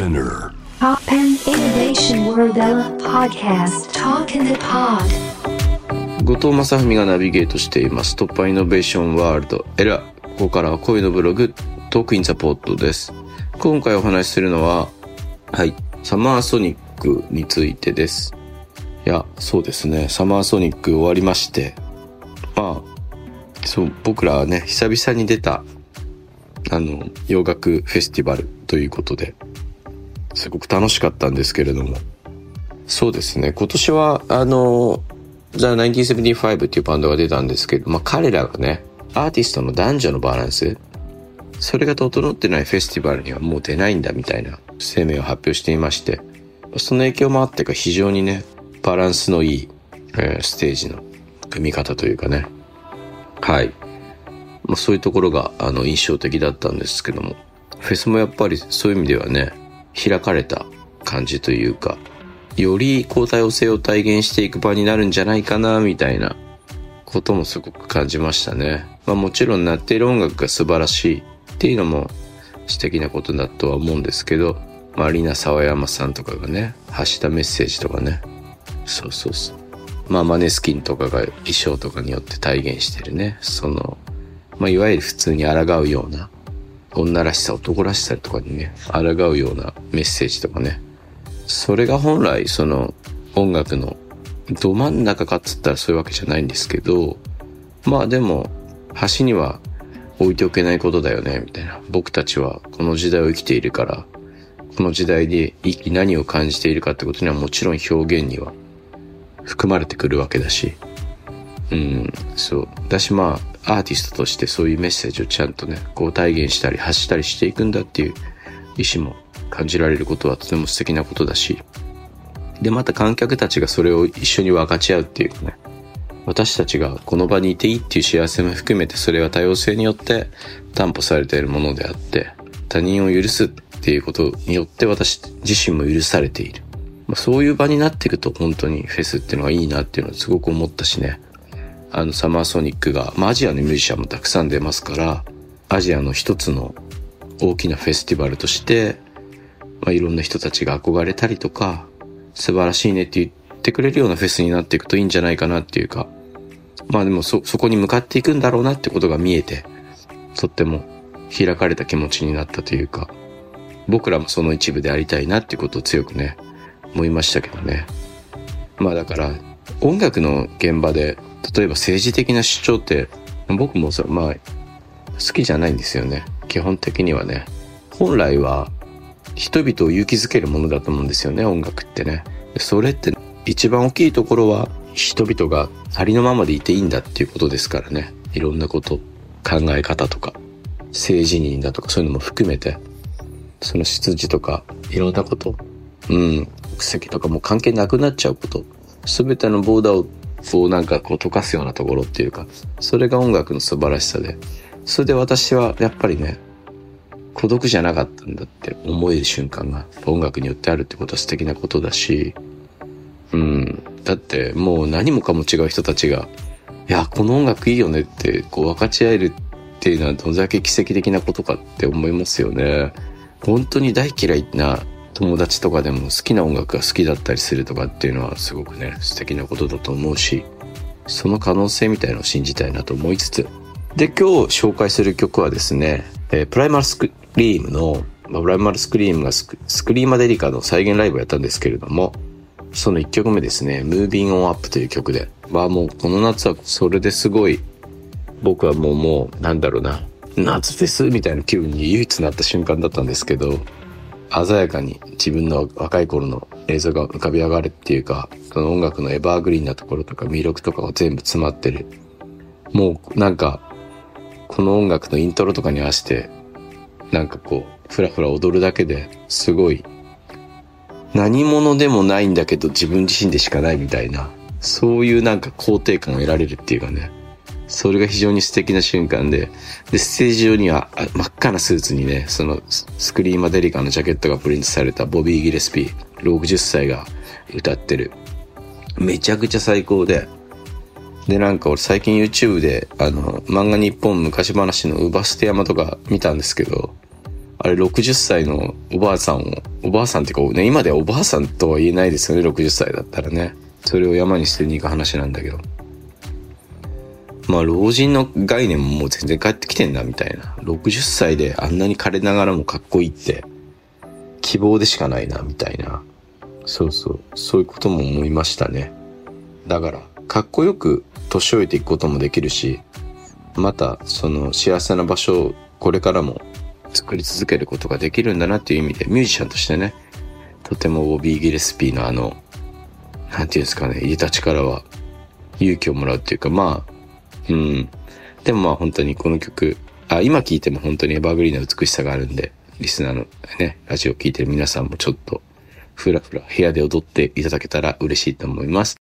Spinner. Pop and Innovation World Ella Podcast. Talk in the Pod. 後藤正文がナビゲートしています。突破イノベーションワールドエラここからは恋のブログトークインザポットです。今回お話しするのははいサマーソニックについてです。いやそうですね。サマーソニック終わりまして。まあそう僕らはね久々に出たあの洋楽フェスティバルということですごく楽しかったんですけれどもそうですね今年はあの The 1975っていうバンドが出たんですけど、まあ彼らがね、アーティストの男女のバランス、それが整ってないフェスティバルにはもう出ないんだみたいな声明を発表していまして、その影響もあってか非常にね、バランスのいい、えーステージの組み方というかね。はい。まあ、そういうところがあの印象的だったんですけども、フェスもやっぱりそういう意味ではね、開かれた感じというか、よりこう多様性を体現していく場になるんじゃないかな、みたいなこともすごく感じましたね。まあもちろん鳴っている音楽が素晴らしいっていうのも素敵なことだとは思うんですけど、まあ、リナ沢山さんとかがね、発したメッセージとかね。そうそうそう。まあマネスキンとかが衣装とかによって体現してるね。その、まあいわゆる普通に抗うような、女らしさ、男らしさとかにね、抗うようなメッセージとかね。それが本来その音楽のど真ん中かっつったらそういうわけじゃないんですけど、まあでも、端には置いておけないことだよね、みたいな。僕たちはこの時代を生きているから、この時代で何を感じているかってことにはもちろん表現には含まれてくるわけだし。うん、そう。だしまあ、アーティストとしてそういうメッセージをちゃんとね、こう体現したり発したりしていくんだっていう意思も感じられることはとても素敵なことだし。で、また観客たちがそれを一緒に分かち合うっていうかね。私たちがこの場にいていいっていう幸せも含めてそれは多様性によって担保されているものであって、他人を許すっていうことによって私自身も許されている。まあ、そういう場になっていくと本当にフェスっていうのがいいなっていうのはすごく思ったしね。あのサマーソニックが、まあアジアのミュージシャンもたくさん出ますから、アジアの一つの大きなフェスティバルとして、まあいろんな人たちが憧れたりとか、素晴らしいねって言ってくれるようなフェスになっていくといいんじゃないかなっていうか、まあでもそ、そこに向かっていくんだろうなってことが見えて、とっても開かれた気持ちになったというか、僕らもその一部でありたいなっていうことを強くね、思いましたけどね。まあだから、音楽の現場で、例えば政治的な主張って、僕もそまあ、好きじゃないんですよね。基本的にはね。本来は、人々を勇気づけるものだと思うんですよね、音楽ってね。それって一番大きいところは、人々がありのままでいていいんだっていうことですからね。いろんなこと、考え方とか、政治人だとかそういうのも含めて、その出自とか、いろんなこと、うん、国籍とかも関係なくなっちゃうこと、すべてのボーダーをこうなんかこう溶かすようなところっていうか、それが音楽の素晴らしさで、それで私はやっぱりね、孤独じゃなかったんだって思える瞬間が音楽によってあるってことは素敵なことだし、うん。だってもう何もかも違う人たちが、いや、この音楽いいよねってこう分かち合えるっていうのはどれだけ奇跡的なことかって思いますよね。本当に大嫌いな友達とかでも好きな音楽が好きだったりするとかっていうのはすごくね、素敵なことだと思うし、その可能性みたいのを信じたいなと思いつつ。で、今日紹介する曲はですね、えープライマルスクリームの、まあ、プライマルスクリームがスクスクリーマデリカの再現ライブをやったんですけれども、その1曲目ですね、Moving on Up という曲で、まあもうこの夏はそれですごい、僕はもうもう、なんだろうな、夏フェスみたいな気分に唯一なった瞬間だったんですけど、鮮やかに自分の若い頃の映像が浮かび上がるっていうか、その音楽のエバーグリーンなところとか魅力とかが全部詰まってる。もうなんか、この音楽のイントロとかに合わせて、なんかこう、ふらふら踊るだけですごい、何者でもないんだけど自分自身でしかないみたいな、そういうなんか肯定感を得られるっていうかね。それが非常に素敵な瞬間で、で、ステージ上には真っ赤なスーツにね、そのスクリーマデリカのジャケットがプリントされたボビー・ギレスピー、60歳が歌ってる。めちゃくちゃ最高で、で、なんか俺最近 YouTube で、あの、漫画日本昔話のウバステ山とか見たんですけど、あれ60歳のおばあさんを、おばあさんっていうかね、今ではおばあさんとは言えないですよね、60歳だったらね。それを山に捨てに行く話なんだけど。まあ老人の概念ももう全然帰ってきてんなみたいな。60歳であんなに枯れながらもかっこいいって希望でしかないなみたいな。そうそう。そういうことも思いましたね。だから、かっこよく年老いていくこともできるし、またその幸せな場所をこれからも作り続けることができるんだなっていう意味で、ミュージシャンとしてね、とてもボビー・ギレスピーのあの、なんていうんですかね、入れた力は勇気をもらうっていうか、まあ、うん。でもまあ本当にこの曲、あ、今聴いても本当にエバーグリーな美しさがあるんで、リスナーのね、ラジオ聴いてる皆さんもちょっと、ふらふら部屋で踊っていただけたら嬉しいと思います。